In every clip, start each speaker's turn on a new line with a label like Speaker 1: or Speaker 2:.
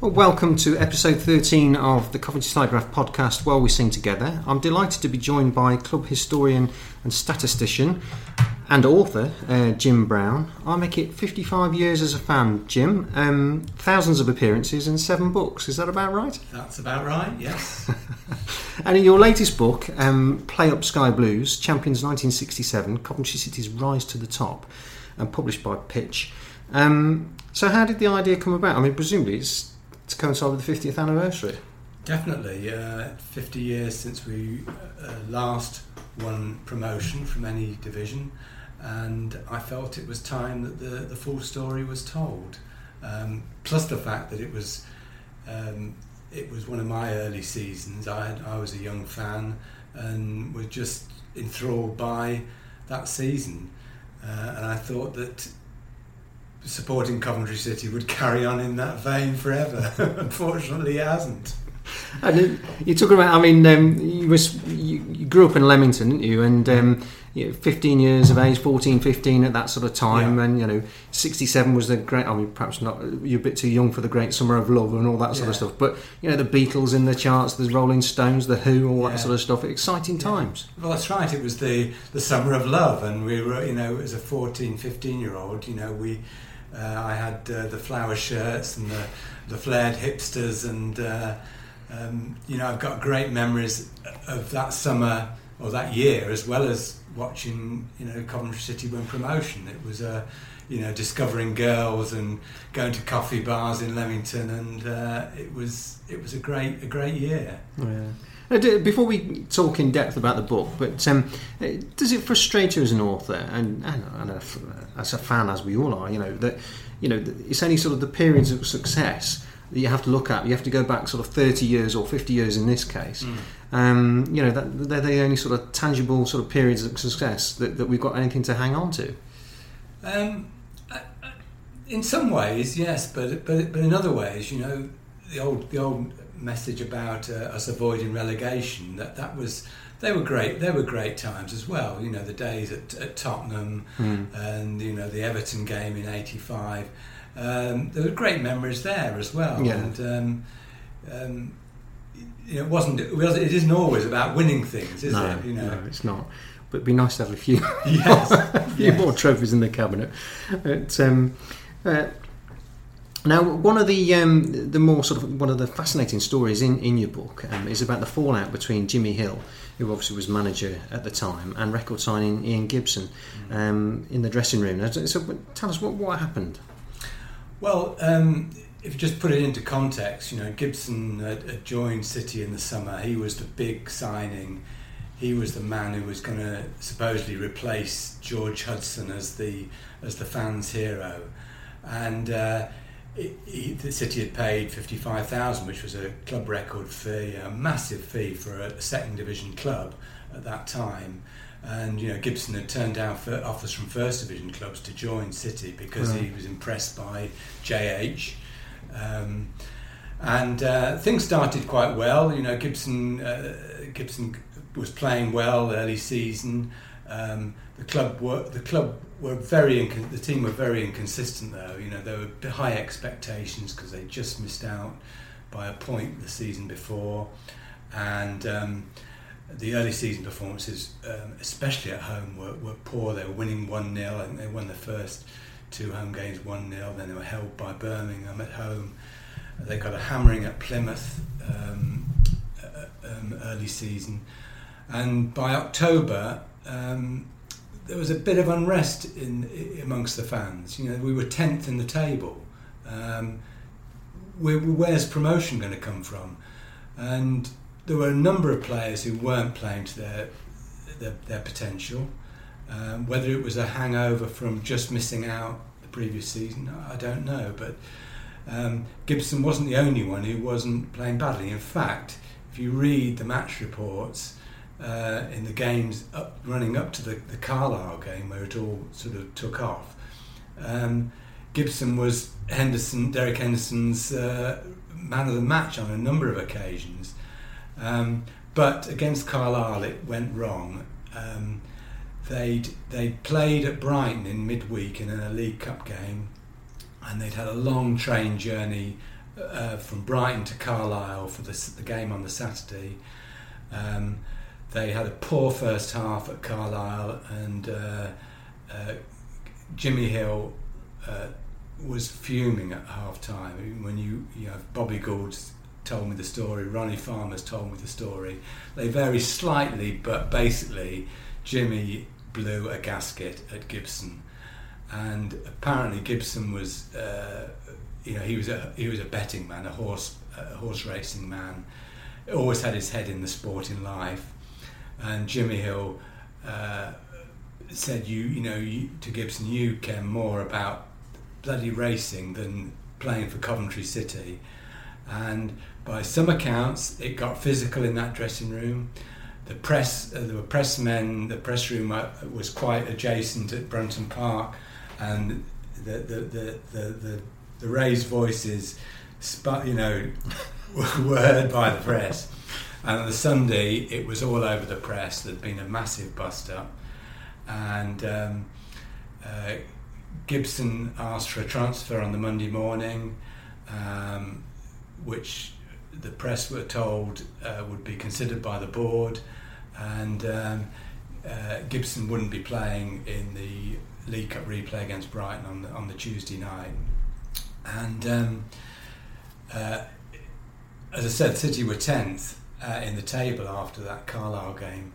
Speaker 1: Well, welcome to episode 13 of the Coventry Telegraph podcast, While We Sing Together. I'm delighted to be joined by club historian and statistician and author uh, Jim Brown. I make it 55 years as a fan, Jim. Um, thousands of appearances and seven books. Is that about right?
Speaker 2: That's about right, yes.
Speaker 1: and in your latest book, um, Play Up Sky Blues, Champions 1967, Coventry City's Rise to the Top, and published by Pitch. Um, so, how did the idea come about? I mean, presumably it's to coincide with the 50th anniversary.
Speaker 2: Definitely. Uh, 50 years since we uh, last won promotion from any division and I felt it was time that the, the full story was told. Um, plus the fact that it was um, it was one of my early seasons. I had, I was a young fan and was just enthralled by that season, uh, and I thought that supporting Coventry City would carry on in that vein forever. Unfortunately, it hasn't.
Speaker 1: And you talk about, I mean, um, you, was, you, you, grew up in Leamington, didn't you? And um, you know, 15 years of age, 14, 15 at that sort of time, yeah. and you know, 67 was the great. I mean, perhaps not. You're a bit too young for the Great Summer of Love and all that sort yeah. of stuff. But you know, the Beatles in the charts, the Rolling Stones, the Who, all that yeah. sort of stuff. Exciting times.
Speaker 2: Well, that's right. It was the the Summer of Love, and we were, you know, as a 14, 15 year old, you know, we. Uh, I had uh, the flower shirts and the, the flared hipsters, and uh, um, you know I've got great memories of that summer or that year, as well as watching you know Coventry City win promotion. It was a you know discovering girls and going to coffee bars in Leamington, and uh, it was it was a great a great year.
Speaker 1: Yeah. Uh, before we talk in depth about the book, but um, uh, does it frustrate you as an author and, and, and as a fan, as we all are, you know that you know it's only sort of the periods of success that you have to look at. You have to go back sort of 30 years or 50 years in this case. Mm. Um, you know, that, they're the only sort of tangible sort of periods of success that, that we've got anything to hang on to.
Speaker 2: Um, in some ways, yes, but, but but in other ways, you know, the old the old message about uh, us avoiding relegation that that was they were great. They were great times as well. You know, the days at, at Tottenham mm. and you know the Everton game in '85 um, there were great memories there as well. Yeah. And um, um, it wasn't. It, isn't always about winning things, is
Speaker 1: no,
Speaker 2: it? You know?
Speaker 1: no, it's not. But it'd be nice to have a few, yes, a few yes. more trophies in the cabinet. But, um, uh, now, one of the um, the more sort of one of the fascinating stories in, in your book um, is about the fallout between Jimmy Hill, who obviously was manager at the time, and record signing Ian Gibson mm. um, in the dressing room. So, tell us what what happened.
Speaker 2: Well, um, if you just put it into context, you know, Gibson had, had, joined City in the summer. He was the big signing. He was the man who was going to supposedly replace George Hudson as the as the fans' hero, and uh, it, the City had paid fifty five thousand, which was a club record fee, a massive fee for a second division club at that time and you know Gibson had turned down offers from first division clubs to join City because right. he was impressed by JH. Um, and uh, things started quite well. You know, Gibson uh, Gibson was playing well early season. Um, the club were the club were very incon- the team were very inconsistent though. You know, there were high expectations because they just missed out by a point the season before, and um, the early season performances, um, especially at home, were, were poor. They were winning 1 0. I think they won the first two home games 1 0. Then they were held by Birmingham at home. They got a hammering at Plymouth um, uh, um, early season. And by October, um, there was a bit of unrest in, amongst the fans. You know, we were 10th in the table. Um, where, where's promotion going to come from? And there were a number of players who weren't playing to their their, their potential. Um, whether it was a hangover from just missing out the previous season, I don't know. But um, Gibson wasn't the only one who wasn't playing badly. In fact, if you read the match reports uh, in the games up, running up to the, the Carlisle game where it all sort of took off, um, Gibson was Henderson, Derek Henderson's uh, man of the match on a number of occasions. Um, but against Carlisle, it went wrong. Um, they'd they played at Brighton in midweek in a League Cup game, and they'd had a long train journey uh, from Brighton to Carlisle for the, the game on the Saturday. Um, they had a poor first half at Carlisle, and uh, uh, Jimmy Hill uh, was fuming at half time. When you, you know, Bobby Gould's told me the story, Ronnie Farmer's told me the story. They vary slightly, but basically, Jimmy blew a gasket at Gibson, and apparently Gibson was, uh, you know, he was a he was a betting man, a horse a horse racing man, always had his head in the sport in life, and Jimmy Hill. Uh, said you you know you, to Gibson you care more about bloody racing than playing for Coventry City and by some accounts it got physical in that dressing room the press uh, there were pressmen the press room was quite adjacent at Brunton Park and the the the the, the, the raised voices sp- you know were heard by the press and on the Sunday it was all over the press. There'd been a massive bust up. And um, uh, Gibson asked for a transfer on the Monday morning um, which the press were told uh, would be considered by the board, and um, uh, Gibson wouldn't be playing in the League Cup replay against Brighton on the, on the Tuesday night. And um, uh, as I said, City were 10th uh, in the table after that Carlisle game.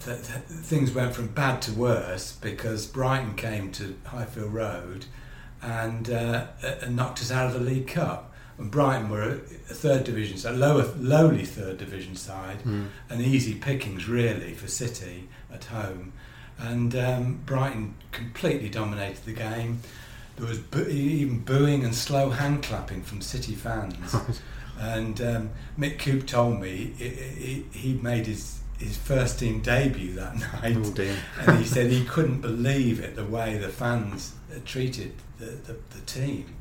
Speaker 2: The, the, things went from bad to worse because Brighton came to Highfield Road and, uh, and knocked us out of the League Cup and Brighton were a, third division, so lower, lowly third division side, mm. and easy pickings really for City at home. And um, Brighton completely dominated the game. There was bo- even booing and slow hand clapping from City fans. and um, Mick Coop told me he, he made his his first team debut that night,
Speaker 1: oh
Speaker 2: and he said he couldn't believe it the way the fans treated the, the, the team.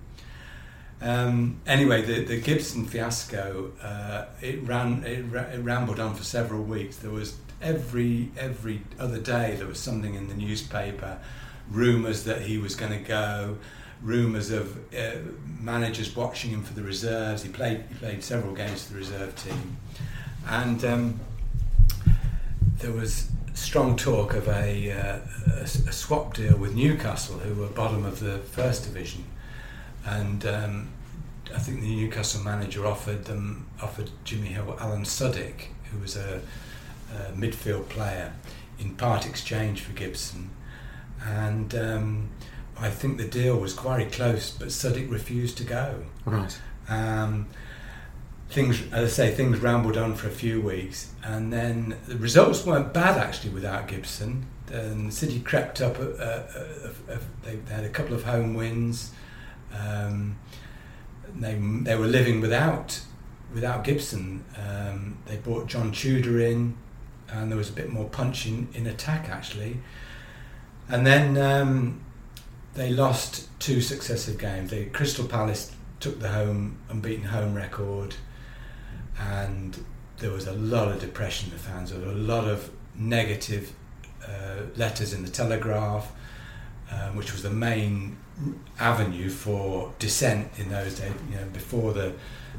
Speaker 2: Um, anyway, the, the Gibson fiasco uh, it ran it, it, rambled on for several weeks. There was every every other day there was something in the newspaper, rumours that he was going to go, rumours of uh, managers watching him for the reserves. He played he played several games for the reserve team, and um, there was strong talk of a, uh, a, a swap deal with Newcastle, who were bottom of the first division. And um, I think the Newcastle manager offered them offered Jimmy Hill Alan Suddick, who was a, a midfield player, in part exchange for Gibson, and um, I think the deal was quite close, but Suddick refused to go.
Speaker 1: Right.
Speaker 2: Um, things, as I say, things rambled on for a few weeks, and then the results weren't bad actually without Gibson. And the City crept up. A, a, a, they had a couple of home wins. Um, they they were living without without Gibson. Um, they brought John Tudor in, and there was a bit more punch in, in attack actually. And then um, they lost two successive games. They, Crystal Palace took the home unbeaten home record, and there was a lot of depression the fans. There a lot of negative uh, letters in the Telegraph, um, which was the main avenue for dissent in those days. You know, before the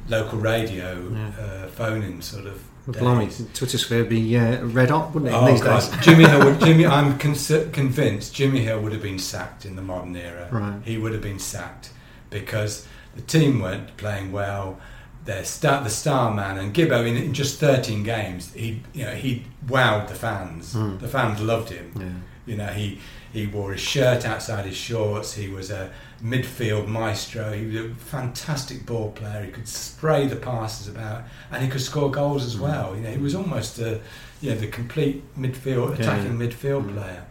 Speaker 2: local radio yeah. uh, phone-in sort of.
Speaker 1: Blimey, Twitter sphere would be uh, red hot, wouldn't it?
Speaker 2: Oh these God. days? Jimmy Hill, would, Jimmy, I'm con- convinced Jimmy Hill would have been sacked in the modern era.
Speaker 1: Right.
Speaker 2: He would have been sacked because the team weren't playing well. Their star, the star man and Gibbo in, in, just 13 games, he you know he wowed the fans. Mm. The fans loved him.
Speaker 1: Yeah.
Speaker 2: You know he he wore his shirt outside his shorts. He was a midfield maestro. He was a fantastic ball player. He could spray the passes about, and he could score goals as well. You know, he was almost a, you know, the complete midfield attacking midfield mm. player.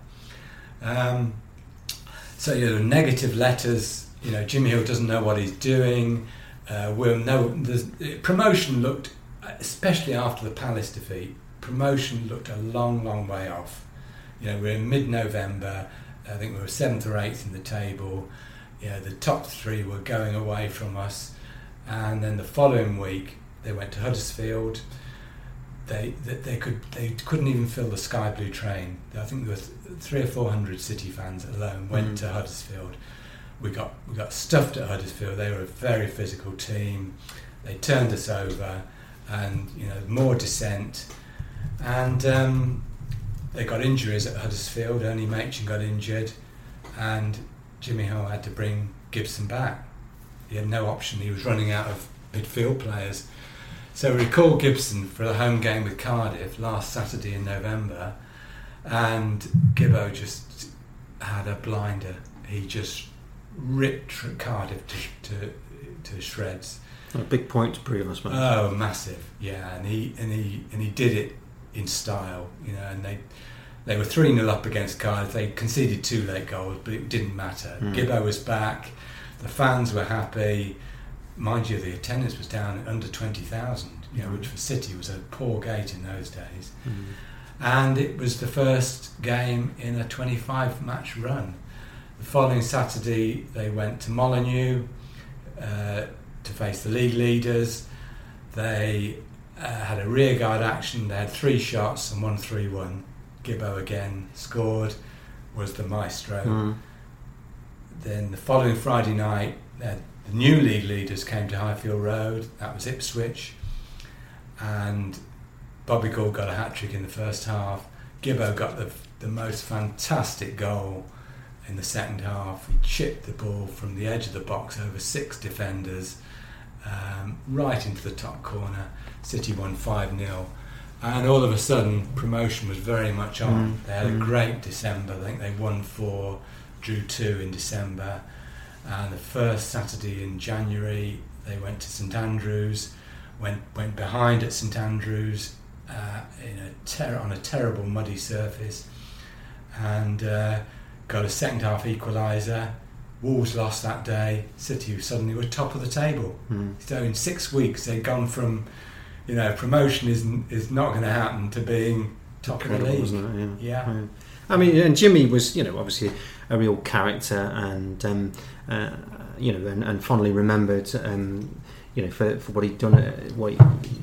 Speaker 2: Um, so you know, negative letters you know, Jimmy Hill doesn't know what he's doing. Uh, we'll know the promotion looked, especially after the Palace defeat, promotion looked a long, long way off. You know, we're in mid-November. I think we were seventh or eighth in the table. You know, the top three were going away from us, and then the following week they went to Huddersfield. They, they, they could they couldn't even fill the sky blue train. I think there were three or four hundred City fans alone went mm. to Huddersfield we got we got stuffed at Huddersfield. They were a very physical team. They turned us over, and you know more dissent, and um, they got injuries at Huddersfield. Only Machin got injured, and Jimmy Hill had to bring Gibson back. He had no option. He was running out of midfield players. So recall Gibson for the home game with Cardiff last Saturday in November, and Gibbo just had a blinder. He just ripped Cardiff to, to, to shreds.
Speaker 1: a big point to prove, I suppose.
Speaker 2: Oh, massive! Yeah, and he and he and he did it in style, you know. And they they were three 0 up against Cardiff. They conceded two late goals, but it didn't matter. Mm. Gibbo was back. The fans were happy. Mind you, the attendance was down under twenty thousand. You know, which for City was a poor gate in those days. Mm. And it was the first game in a twenty-five match run the following Saturday, they went to Molineux uh, to face the league leaders. They uh, had a rearguard action. They had three shots and won 3 1. Gibbo again scored, was the maestro. Mm. Then the following Friday night, the new league leaders came to Highfield Road. That was Ipswich. And Bobby Gould got a hat trick in the first half. Gibbo got the, the most fantastic goal in the second half. He chipped the ball from the edge of the box over six defenders, um, right into the top corner. City won 5 0. And all of a sudden, promotion was very much on. Mm. They had mm. a great December. I think they won four, drew two in December. And the first Saturday in January, they went to St Andrews, went went behind at St Andrews uh, in a ter- on a terrible muddy surface, and uh, got a second half equaliser. Wolves lost that day. City suddenly were top of the table. Mm. So in six weeks they'd gone from, you know, promotion is is not going to happen to being top of the league. Yeah. Yeah. yeah.
Speaker 1: I mean, and Jimmy was, you know, obviously a real character, and um, uh, you know, and, and fondly remembered. Um, you know, for, for what he'd done, at, what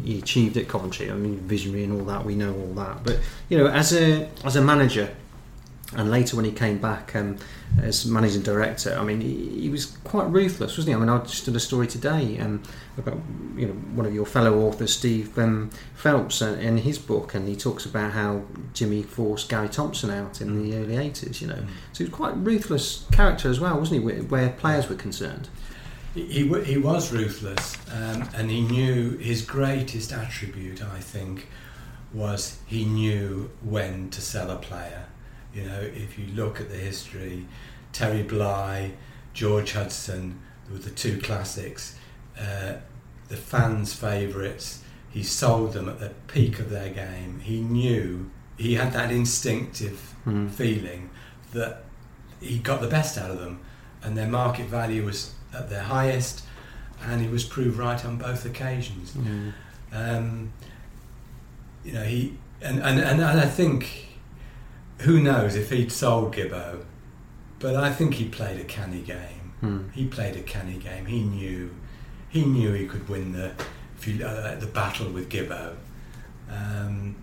Speaker 1: he achieved at Coventry. I mean, visionary and all that. We know all that. But you know, as a as a manager, and later when he came back um, as managing director, I mean, he, he, was quite ruthless, wasn't he? I mean, I just did a story today um, about you know one of your fellow authors, Steve um, Phelps, uh, in his book, and he talks about how Jimmy forced Gary Thompson out in the early '80s. You know, mm. so he was quite ruthless character as well, wasn't he? Where, where players were concerned.
Speaker 2: He, he was ruthless, um, and he knew his greatest attribute, I think, was he knew when to sell a player you know, if you look at the history, Terry Bly, George Hudson were the two classics. Uh, the fans' favourites. He sold them at the peak of their game. He knew he had that instinctive mm. feeling that he got the best out of them, and their market value was at their highest, and he was proved right on both occasions. Mm. Um, you know, he and, and, and, and I think who knows if he'd sold Gibbo, but I think he played a canny game. Hmm. He played a canny game. He knew, he knew he could win the, you, uh, the battle with Gibbo, um,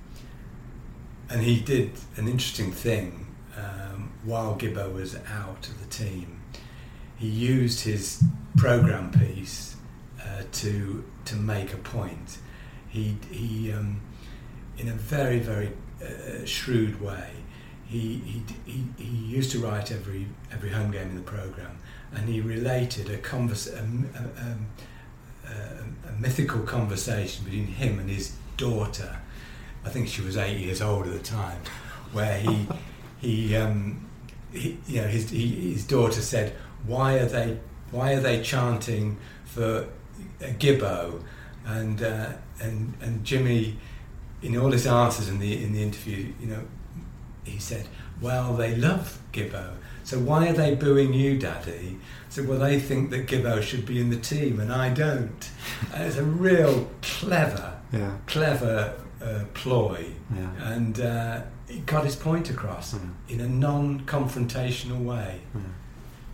Speaker 2: and he did an interesting thing um, while Gibbo was out of the team. He used his program piece uh, to to make a point. He he um, in a very very uh, shrewd way he, he, he, he used to write every, every home game in the programme and he related a, converse, a, a, a, a, mythical conversation between him and his daughter. I think she was eight years old at the time, where he, he, um, he you know, his, he, his daughter said, "Why are they, why are they chanting for Gibbo?" And uh, and and Jimmy, in all his answers in the in the interview, you know, he said, well, they love Gibbo. So why are they booing you, Daddy? So well, they think that Gibbo should be in the team, and I don't. And it's a real clever,
Speaker 1: Yeah.
Speaker 2: clever uh, ploy,
Speaker 1: Yeah.
Speaker 2: and uh, he got his point across
Speaker 1: Mm.
Speaker 2: in a non-confrontational way.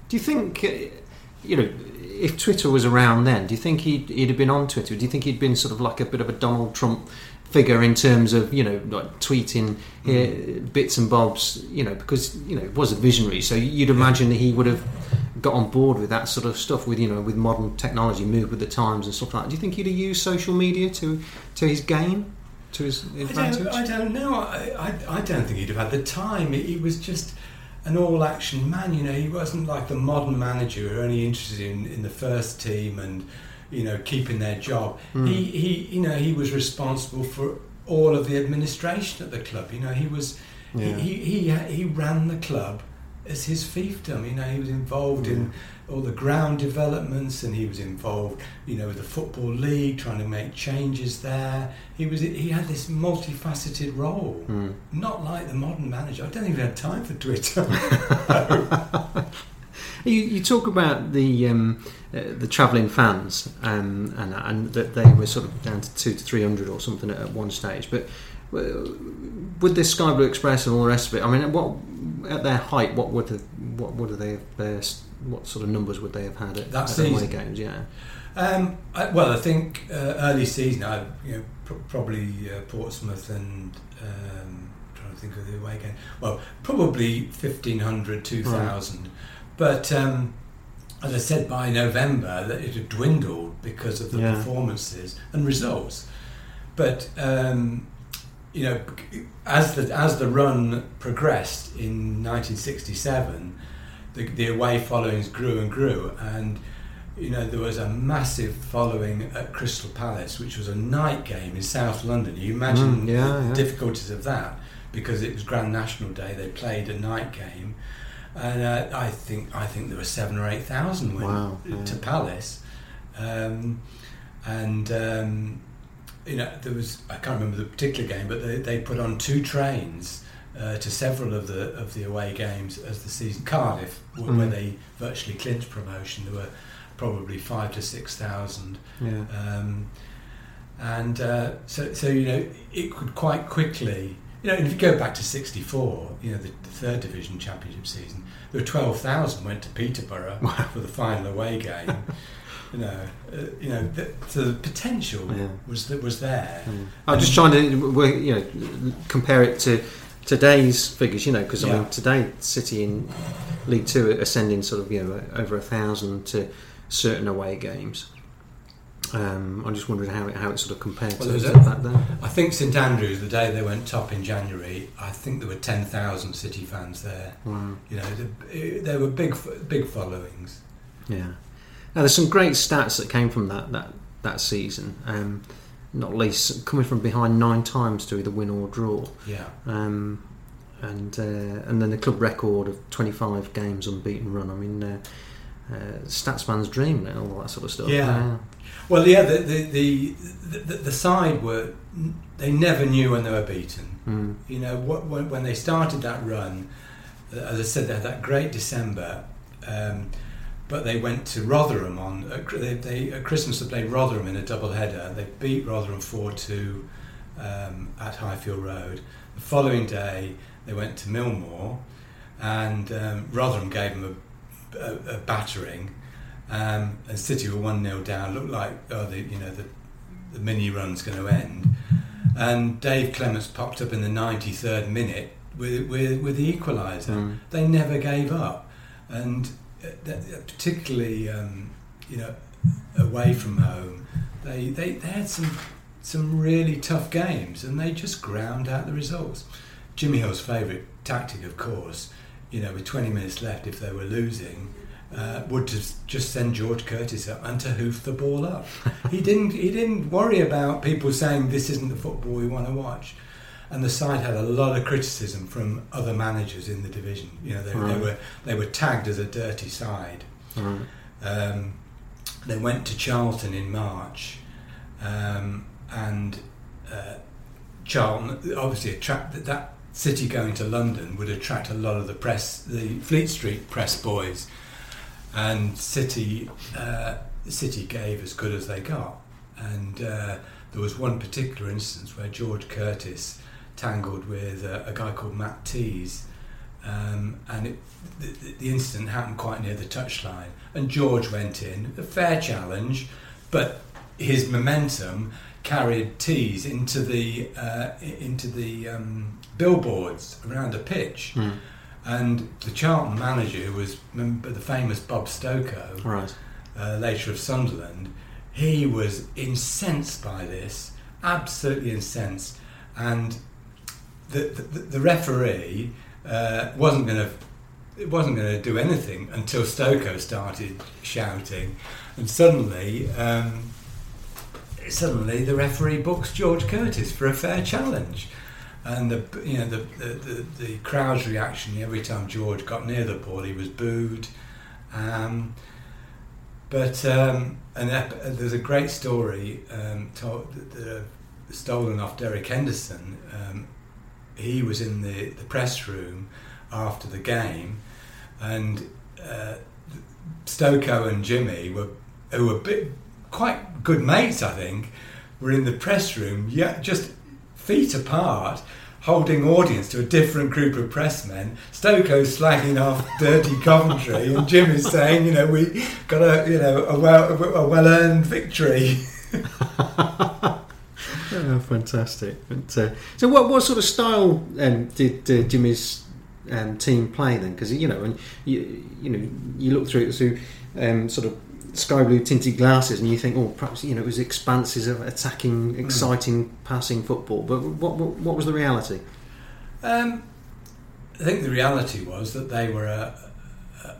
Speaker 1: Do you think, uh, you know, if Twitter was around then, do you think he'd, he'd have been on Twitter? Do you think he'd been sort of like a bit of a Donald Trump figure in terms of, you know, like tweeting uh, bits and bobs, you know, because, you know, it was a visionary. So you'd imagine that he would have got on board with that sort of stuff with, you know, with modern technology, move with the times and stuff like that. Do you think he'd have used social media to, to his gain? To his
Speaker 2: I don't, I don't know. I, I, I don't think he'd have had the time. He, was just an all-action man. You know, he wasn't like the modern manager who only interested in, in the first team and you know keeping their job.
Speaker 1: Mm.
Speaker 2: He, he, you know, he was responsible for all of the administration at the club. You know, he was
Speaker 1: Yeah.
Speaker 2: he, he, he he ran the club as his fiefdom. You know, he was involved in all the ground developments, and he was involved, you know, with the football league, trying to make changes there. He was he had this multifaceted role,
Speaker 1: Mm.
Speaker 2: not like the modern manager. I don't think he had time for Twitter.
Speaker 1: You, you talk about the um, uh, the travelling fans um, and and that they were sort of down to two to three hundred or something at, at one stage, but uh, with this Sky Blue Express and all the rest of it, I mean, what at their height, what would the, what would they have, uh, what sort of numbers would they have had at,
Speaker 2: That
Speaker 1: at away games? Yeah,
Speaker 2: Um, I, well, I think uh, early season, I you know pr- probably uh, Portsmouth and um, trying to think of the away game. Well, probably 1500, 2000. But um, as I said, by November, that it had dwindled because of the
Speaker 1: Yeah.
Speaker 2: performances and results. But um, you know, as the as the run progressed in 1967, the, the away followings grew and grew, and you know there was a massive following at Crystal Palace, which was a night game in South London. You imagine
Speaker 1: Mm, yeah,
Speaker 2: the
Speaker 1: yeah.
Speaker 2: difficulties of that because it was Grand National Day. They played a night game, and uh, I think I think there were seven or eight thousand went
Speaker 1: Wow, yeah.
Speaker 2: to Palace, um, and. Um, you know, there was I can't remember the particular game, but they, they put on two trains uh, to several of the of the away games as the season. Cardiff, wh- where
Speaker 1: Mm.
Speaker 2: they virtually clinched promotion, there were probably five to six thousand,
Speaker 1: yeah,
Speaker 2: um, and uh, so so you know it could quite quickly. You know, if you go back to '64, you know the, the third division championship season, there were twelve thousand went to Peterborough for the final away game. you know, uh, you know, the, so the potential
Speaker 1: Yeah.
Speaker 2: was that was there.
Speaker 1: I'm just trying to you know compare it to today's figures, you know, because I mean today City in League Two are sending sort of you know over a thousand to certain away games. Um, I'm just wondering how it how it sort of compared
Speaker 2: Well,
Speaker 1: to,
Speaker 2: a-
Speaker 1: back then.
Speaker 2: I think St Andrews, the day they went top in January, I think there were ten thousand City fans there.
Speaker 1: Wow.
Speaker 2: You know, the, there were big big followings.
Speaker 1: Yeah. Now there's some great stats that came from that that that season. Um, not least coming from behind nine times to either win or draw.
Speaker 2: Yeah.
Speaker 1: um, and uh, and then the club record of 25 games unbeaten run. I mean, uh, uh, Statsman's dream and all that sort of stuff.
Speaker 2: Yeah. Well, yeah, the the, the the the side were they never knew when they were beaten.
Speaker 1: Mm.
Speaker 2: You know, what, when, when they started that run, uh, as I said, they had that great December, um, but they went to Rotherham on at, Cr- they, they, at Christmas. They played Rotherham in a double header. They beat Rotherham four two um, at Highfield Road. The following day, they went to Millmoor, and um, Rotherham gave them a, a, a battering. Um, and City were one 0 down. Looked like oh, the you know the the mini run's going to end. And Dave Clements popped up in the 93rd minute with with, with the equaliser.
Speaker 1: Mm.
Speaker 2: They never gave up, and uh, that- particularly um, you know away from home, they, they they had some some really tough games, and they just ground out the results. Jimmy Hill's favourite tactic, of course, you know, with 20 minutes left, if they were losing, uh, would just, just send George Curtis up and to hoof the ball up. he didn't. He didn't worry about people saying this isn't the football we want to watch. And the side had a lot of criticism from other managers in the division. You know, they, they were they were tagged as a dirty side.
Speaker 1: Right.
Speaker 2: Um, they went to Charlton in March, um, and uh, Charlton obviously attract that, that City going to London would attract a lot of the press, the Fleet Street press boys, and City uh, City gave as good as they got. And uh, there was one particular instance where George Curtis tangled with a, a guy called Matt Tees, um, and it, the, the incident happened quite near the touchline. And George went in, a fair challenge, but his momentum carried Tees into the uh, into the um, billboards around the pitch.
Speaker 1: Mm.
Speaker 2: And the Charlton manager, was remember the famous Bob Stokoe,
Speaker 1: Right.
Speaker 2: uh, later of Sunderland, he was incensed by this, absolutely incensed, and the the, the referee uh, wasn't going to. It wasn't going to do anything until Stokoe started shouting, and suddenly, um, suddenly the referee books George Curtis for a fair challenge, and the you know the the, the, the crowd's reaction every time George got near the ball, he was booed. Um, but um, and there's a great story um, told, uh, stolen off Derek Henderson. Um, he was in the, the press room after the game, and uh, Stokoe and Jimmy were who were bit, quite good mates, I think, were in the press room, yeah, just feet apart. Holding audience to a different group of pressmen, Stokoe's slagging off dirty Coventry, and Jim is saying, you know, we got a, you know, a well, a well earned victory.
Speaker 1: Oh, fantastic! But, uh, so, what what sort of style um, did uh, Jimmy's um, team play then? Because you know, and you you know, you look through it through um, sort of sky blue tinted glasses, and you think, oh, perhaps you know, it was expanses of attacking, exciting, passing football. But what what, what was the reality?
Speaker 2: Um, I think the reality was that they were a, a,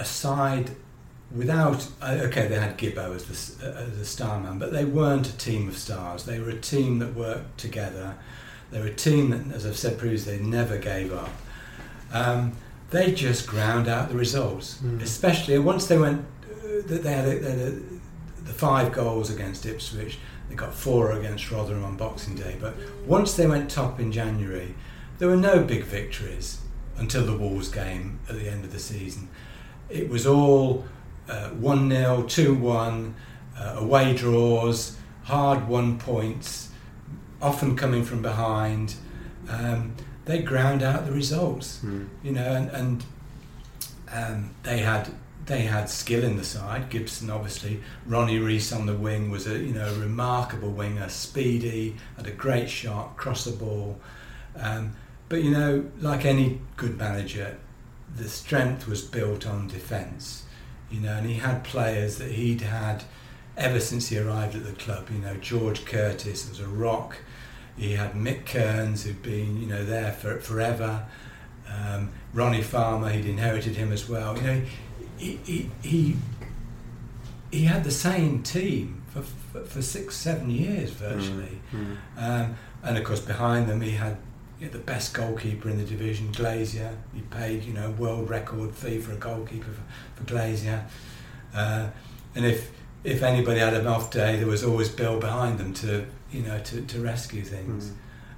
Speaker 2: a side without. uh, Okay, they had Gibbo as the, as the star man, but they weren't a team of stars. They were a team that worked together. They were a team that, as I've said previously, they never gave up. Um, they just ground out the results,
Speaker 1: Mm.
Speaker 2: especially once they went. That they had, a, they had a, the five goals against Ipswich. They got four against Rotherham on Boxing Day. But once they went top in January, there were no big victories until the Wolves game at the end of the season. It was all uh, 1 0, 2 1, uh, away draws, hard won points, often coming from behind. Um, they ground out the results, you know, and, and um, they had they had skill in the side. Gibson, obviously, Ronnie Rees on the wing was a you know remarkable winger, speedy, had a great shot, cross the ball. Um, but you know, like any good manager, the strength was built on defence. You know, and he had players that he'd had ever since he arrived at the club. You know, George Curtis was a rock. He had Mick Kearns, who'd been you know there for forever. Um, Ronnie Farmer, he'd inherited him as well. You know, he he he, he had the same team for, for, for six, seven years virtually. Um, and of course, behind them, he had you know, the best goalkeeper in the division, Glazier. He paid, you know, world record fee for a goalkeeper for, for Glazier. Uh, and if if anybody had an off day, there was always Bill behind them to, you know, to, to rescue things.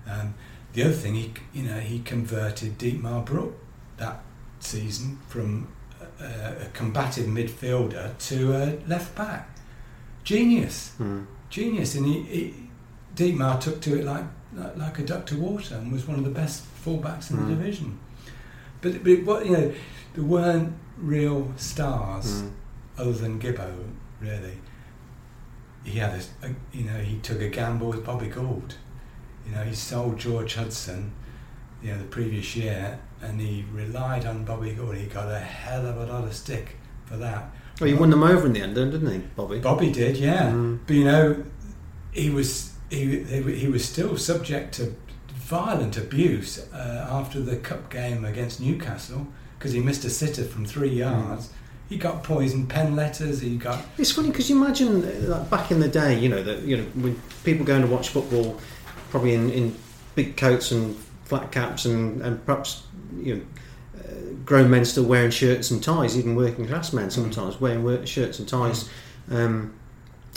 Speaker 2: Um, the other thing, he you know, he converted Dietmar Bruck that season from a, combative midfielder to a left back. Genius
Speaker 1: Mm.
Speaker 2: genius, and he, he Dietmar took to it like, like like a duck to water, and was one of the best fullbacks in
Speaker 1: Mm.
Speaker 2: the division. But, but what you know, there weren't real stars
Speaker 1: Mm.
Speaker 2: other than Gibbo, really. He had a, a, you know, he took a gamble with Bobby Gould. You know, he sold George Hudson, you know, the previous year, and he relied on Bobby Gould. He got a hell of a lot of stick for that.
Speaker 1: Well, he won them over in the end, didn't he, Bobby?
Speaker 2: Bobby did, yeah.
Speaker 1: Mm.
Speaker 2: But you know, he was he he was still subject to violent abuse uh, after the cup game against Newcastle because he missed a sitter from three yards. He got poisoned pen letters. He got
Speaker 1: It's funny because you imagine like back in the day, you know, that you know when people going to watch football, probably in, in big coats and flat caps and, and perhaps you know uh, grown men still wearing shirts and ties, even working class men sometimes wearing work, shirts and ties um,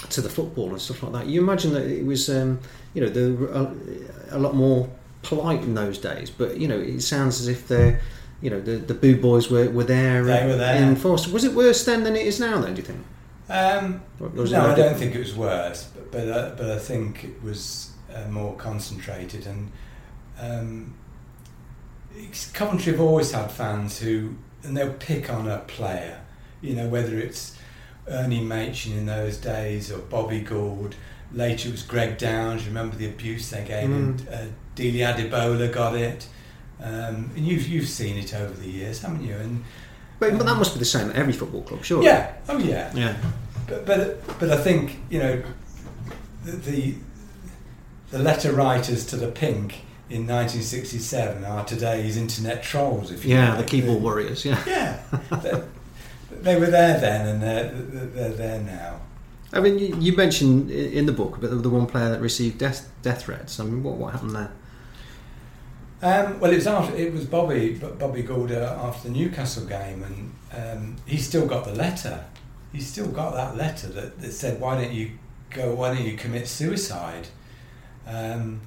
Speaker 1: to the football and stuff like that. You imagine that it was um, you know there were a, a lot more polite in those days, but you know, it sounds as if they're, you know, the the boo boys were, were there.
Speaker 2: They were there.
Speaker 1: in force. Was it worse then than it is now? Then do you think?
Speaker 2: Um, no, I don't
Speaker 1: different?
Speaker 2: think it was worse, but but, uh, but I think it was uh, more concentrated. And um, Coventry have always had fans who, and they'll pick on a player, you know, whether it's Ernie Machin in those days or Bobby Gould. Later it was Greg Downs. Remember the abuse they gave him?
Speaker 1: Mm.
Speaker 2: Uh, Delia got it. Um, and you've you've seen it over the years, haven't you? And
Speaker 1: But, but that must be the same at every football club, sure.
Speaker 2: yeah, oh yeah.
Speaker 1: Yeah.
Speaker 2: But, but but I think you know the, the the letter writers to the Pink in 1967 are today's internet trolls. If you
Speaker 1: Yeah,
Speaker 2: like.
Speaker 1: the keyboard warriors. Yeah.
Speaker 2: Yeah, they, they were there then, and they're, they're there now.
Speaker 1: I mean, you, you mentioned in the book about the, one player that received death death threats. I mean, what what happened there?
Speaker 2: Um, well, it was after it was Bobby Bobby Gould uh, after the Newcastle game, and um, he still got the letter. He still got that letter that, that said, "Why don't you go? Why don't you commit suicide?" Um,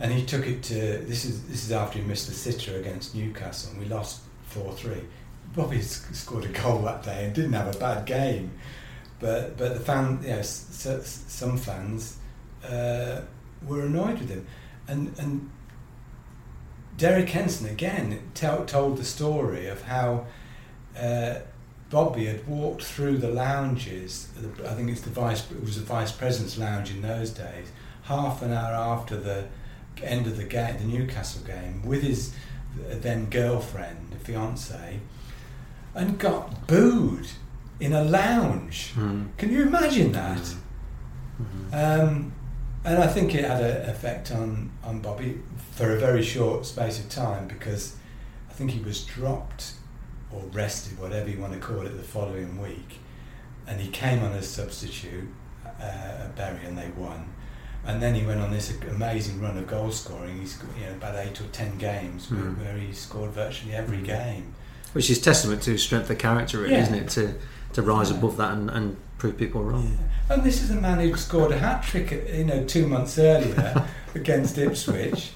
Speaker 2: and he took it to this is this is after he missed the sitter against Newcastle, and we lost four three. Bobby scored a goal that day and didn't have a bad game, but but the fan, you know, s- s- some fans uh, were annoyed with him, and and Derek Henderson again tell, told the story of how uh, Bobby had walked through the lounges. I think it's the vice. It was the vice president's lounge in those days. Half an hour after the end of the game, the Newcastle game, with his then girlfriend, fiance, and got booed in a lounge. Can you imagine that? Um, and I think it had an effect on, on Bobby for a very short space of time because I think he was dropped or rested, whatever you want to call it, the following week. And he came on as substitute uh, at Bury and they won. And then he went on this amazing run of goal scoring. He's got, you know about eight or ten games where,
Speaker 1: Mm.
Speaker 2: where he scored virtually every game.
Speaker 1: Which is testament to strength of character, really,
Speaker 2: Yeah.
Speaker 1: isn't it? To to rise
Speaker 2: Yeah.
Speaker 1: above that and, and prove people wrong.
Speaker 2: And this is a man who scored a hat trick, you know, two months earlier against Ipswich.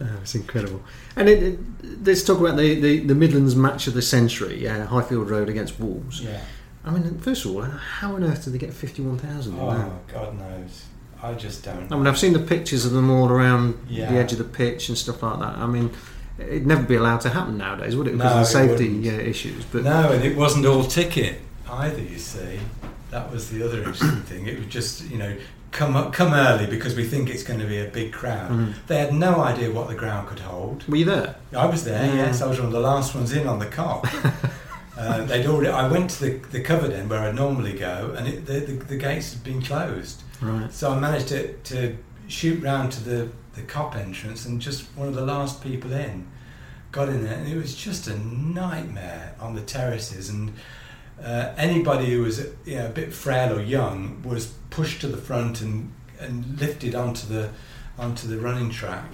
Speaker 1: Oh, it's incredible. And it, it, let's talk about the, the, the Midlands match of the century, uh, Highfield Road against Wolves.
Speaker 2: Yeah.
Speaker 1: I mean, first of all, how on earth did they get 51,000 in that?
Speaker 2: Oh, God knows. I just don't.
Speaker 1: I mean, I've seen the pictures of them all around
Speaker 2: Yeah.
Speaker 1: the edge of the pitch and stuff like that. I mean, it'd never be allowed to happen nowadays, would it? Because
Speaker 2: No,
Speaker 1: of the safety uh, issues. But
Speaker 2: no, and it wasn't all ticket either. You see, that was the other interesting thing. It was just you know come up, come early because we think it's going to be a big crowd.
Speaker 1: Mhm.
Speaker 2: They had no idea what the ground could hold.
Speaker 1: were you there?
Speaker 2: I was there.
Speaker 1: Yeah.
Speaker 2: Yes, I was one of the last ones in on the Kop. uh, they'd already. I went to the the covered end where I normally go, and it, the, the the gates had been closed.
Speaker 1: Right.
Speaker 2: So I managed to, to shoot round to the, the Kop entrance and just one of the last people in got in there and it was just a nightmare on the terraces and uh, anybody who was you know, a bit frail or young was pushed to the front and, and lifted onto the onto the running track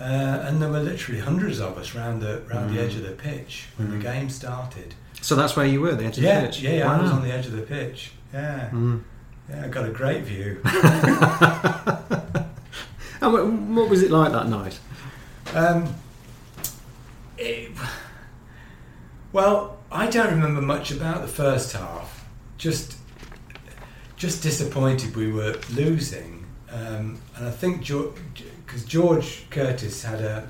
Speaker 2: uh, and there were literally hundreds of us round the round the
Speaker 1: Mm.
Speaker 2: edge of the pitch when
Speaker 1: Mm.
Speaker 2: the game started
Speaker 1: So that's where you were, the edge of
Speaker 2: yeah
Speaker 1: the pitch?
Speaker 2: yeah, yeah I was on the edge of the pitch yeah
Speaker 1: Mm.
Speaker 2: Yeah I got a great view
Speaker 1: And what, was it like that night?
Speaker 2: Um, it- well, I don't remember much about the first half. Just, just disappointed we were losing, um, and I think because George Curtis had a,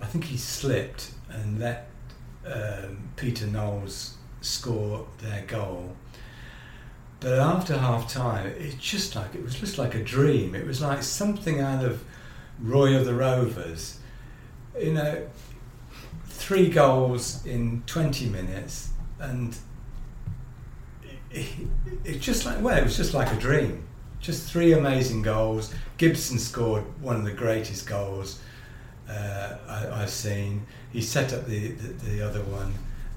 Speaker 2: I think he slipped and let um, Peter Knowles score their goal. But after half time, it's just like it was just like a dream. It was like something out of Roy of the Rovers. You know, three goals in 20 minutes, and it, it just like well, it was just like a dream. Just three amazing goals. Gibson scored one of the greatest goals uh, I, I've seen. He set up the, the, the other one,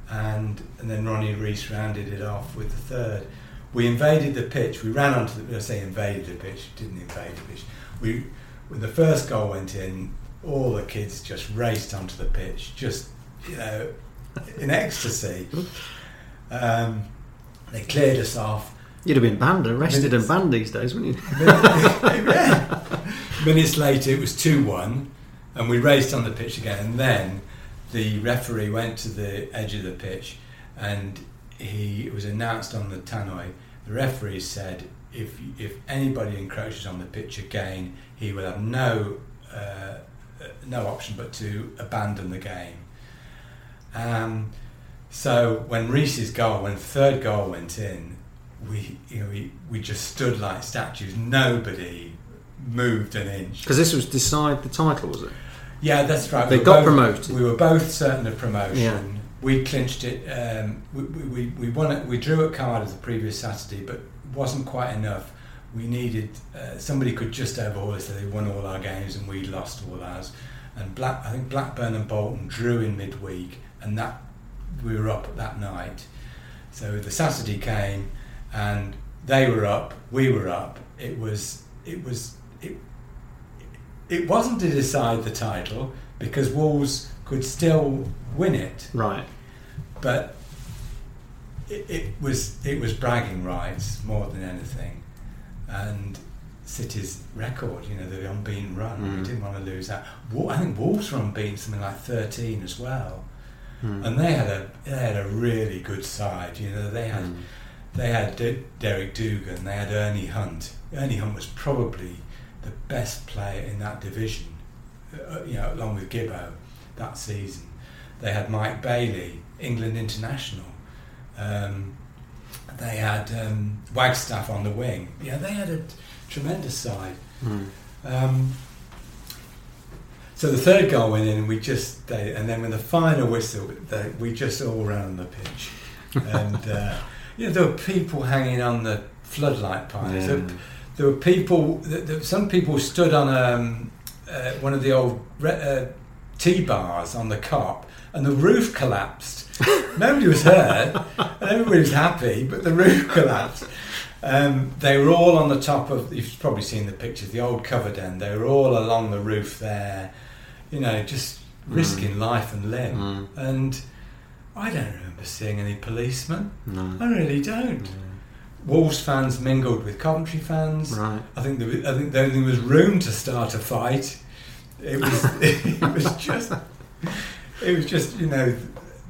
Speaker 2: and and then Ronnie Rees rounded it off with the third. We invaded the pitch. We ran onto the. I say invaded the pitch. Didn't invade the pitch. We when the first goal went in, all the kids just raced onto the pitch, just you know, in ecstasy. Um, they cleared us off.
Speaker 1: You'd have been banned, arrested
Speaker 2: Minutes.
Speaker 1: and banned these days, wouldn't you?
Speaker 2: yeah. Minutes later, it was two one, and we raced on the pitch again. And then the referee went to the edge of the pitch, and he it was announced on the tannoy. The referee said, if if anybody encroaches on the pitch again, he will have no uh, no option but to abandon the game. Um, so when Rees's goal, when the third goal went in, we you know we, we just stood like statues. Nobody moved an inch.
Speaker 1: Because this was decide the title, was it?
Speaker 2: Yeah, that's right.
Speaker 1: They
Speaker 2: we
Speaker 1: got
Speaker 2: both,
Speaker 1: promoted.
Speaker 2: We were both certain of promotion.
Speaker 1: Yeah.
Speaker 2: We clinched it. Um, we, we, we won it. We drew at Cardiff the previous Saturday, but wasn't quite enough. We needed uh, somebody could just overhaul us. So they won all our games and we lost all ours. And Black, I think Blackburn and Bolton drew in midweek, and that we were up that night. So the Saturday came, and they were up. We were up. It was it was it it wasn't to decide the title because Wolves could still win it,
Speaker 1: Right.
Speaker 2: but it, it was it was bragging rights more than anything, and City's record, you know, the unbeaten run. We
Speaker 1: Mm.
Speaker 2: didn't want to lose that. I think Wolves were unbeaten something like thirteen as well,
Speaker 1: Mm.
Speaker 2: and they had a they had a really good side. You know, they had
Speaker 1: Mm.
Speaker 2: they had D- Derek Dougan, they had Ernie Hunt. Ernie Hunt was probably the best player in that division, uh, you know, along with Gibbo that season. They had Mike Bailey, England international. Um, they had um, Wagstaffe on the wing. Yeah, they had a tremendous side.
Speaker 1: Mm.
Speaker 2: Um, so the third goal went in, and we just they, and then when the final whistle, they, we just all ran on the pitch, and uh, you know there were people hanging on the floodlight pipes. There, there were people. There, there- some people stood on um, uh, one of the old re- uh, tea bars on the Kop, and the roof collapsed. Nobody was hurt, and everybody was happy, but the roof collapsed. Um, they were all on the top of. You've probably seen the pictures. The old covered end. They were all along the roof there, you know, just risking life and limb.
Speaker 1: Mm.
Speaker 2: And I don't remember seeing any policemen.
Speaker 1: No.
Speaker 2: I really don't. Wolves fans mingled with Coventry fans.
Speaker 1: Right.
Speaker 2: I think there was, I think there was room to start a fight. It was it was just it was just you know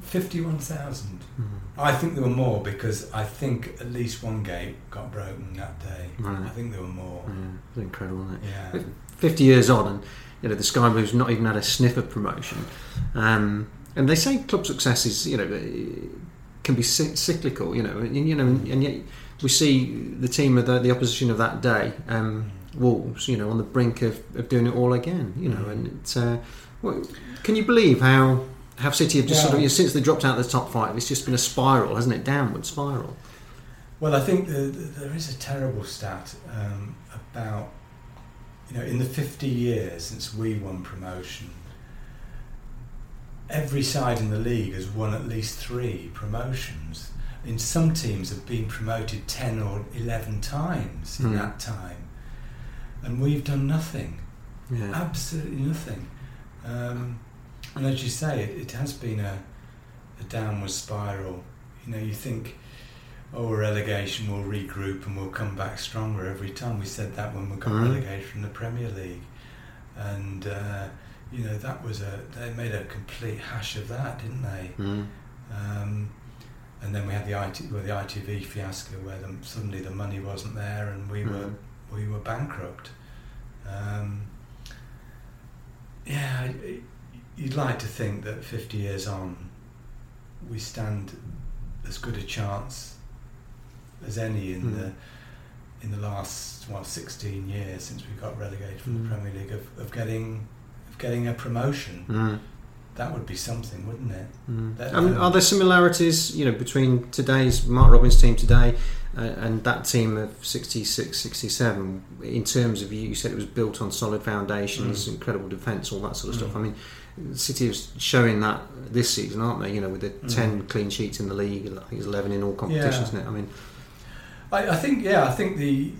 Speaker 2: fifty one thousand.
Speaker 1: Mm.
Speaker 2: I think there were more because I think at least one gate got broken that day.
Speaker 1: Right.
Speaker 2: I think there were more.
Speaker 1: Yeah, it's incredible, isn't it?
Speaker 2: Yeah.
Speaker 1: 50 years on, and you know the Sky Blues not even had a sniff of promotion. Um, and they say club success is, you know, eh, can be cyclical. You know, and, you know, and yet we see the team of the, the opposition of that day, um, Wolves, you know, on the brink of, of doing it all again. You know, and it's, uh, what, can you believe how how City have just sort of
Speaker 2: Yeah.
Speaker 1: you know, since they dropped out of the top five, it's just been a spiral, hasn't it? Downward spiral.
Speaker 2: Well, I think the, the, there is a terrible stat um, about you know in the fifty years since we won promotion, every side in the league has won at least three promotions. In some teams have been promoted ten or eleven times in
Speaker 1: Hmm.
Speaker 2: that time, and we've done nothing.
Speaker 1: Yeah.
Speaker 2: Absolutely nothing. Um, and as you say, it, it has been a, a downward spiral. You know, you think, oh, relegation, we'll regroup and we'll come back stronger every time. We said that when we got
Speaker 1: Mhm.
Speaker 2: relegated from the Premier League. And, uh, you know, that was a, they made a complete hash of that, didn't they?
Speaker 1: Mm.
Speaker 2: Um, and then we had the IT, well, the ITV fiasco where the, suddenly the money wasn't there and we were
Speaker 1: Mm.
Speaker 2: We were bankrupt. Um, yeah, you'd like to think that 50 years on, we stand as good a chance as any in
Speaker 1: Mm.
Speaker 2: the in the last well 16 years since we got relegated from
Speaker 1: Mm.
Speaker 2: the Premier League of, of getting of getting a promotion.
Speaker 1: Mm.
Speaker 2: That would be something, wouldn't it?
Speaker 1: Mm.
Speaker 2: That-
Speaker 1: Um, are there similarities, you know, between today's Mark Robins team today and that team of 66, 67 in terms of you said it was built on solid foundations,
Speaker 2: Mm.
Speaker 1: incredible defence, all that sort of
Speaker 2: Mm.
Speaker 1: stuff. I mean, City is showing that this season, aren't they? You know, with the
Speaker 2: Mm.
Speaker 1: 10 clean sheets in the league, I think it's 11 in all competitions,
Speaker 2: Yeah.
Speaker 1: isn't it? I mean,
Speaker 2: I, I think yeah, I think the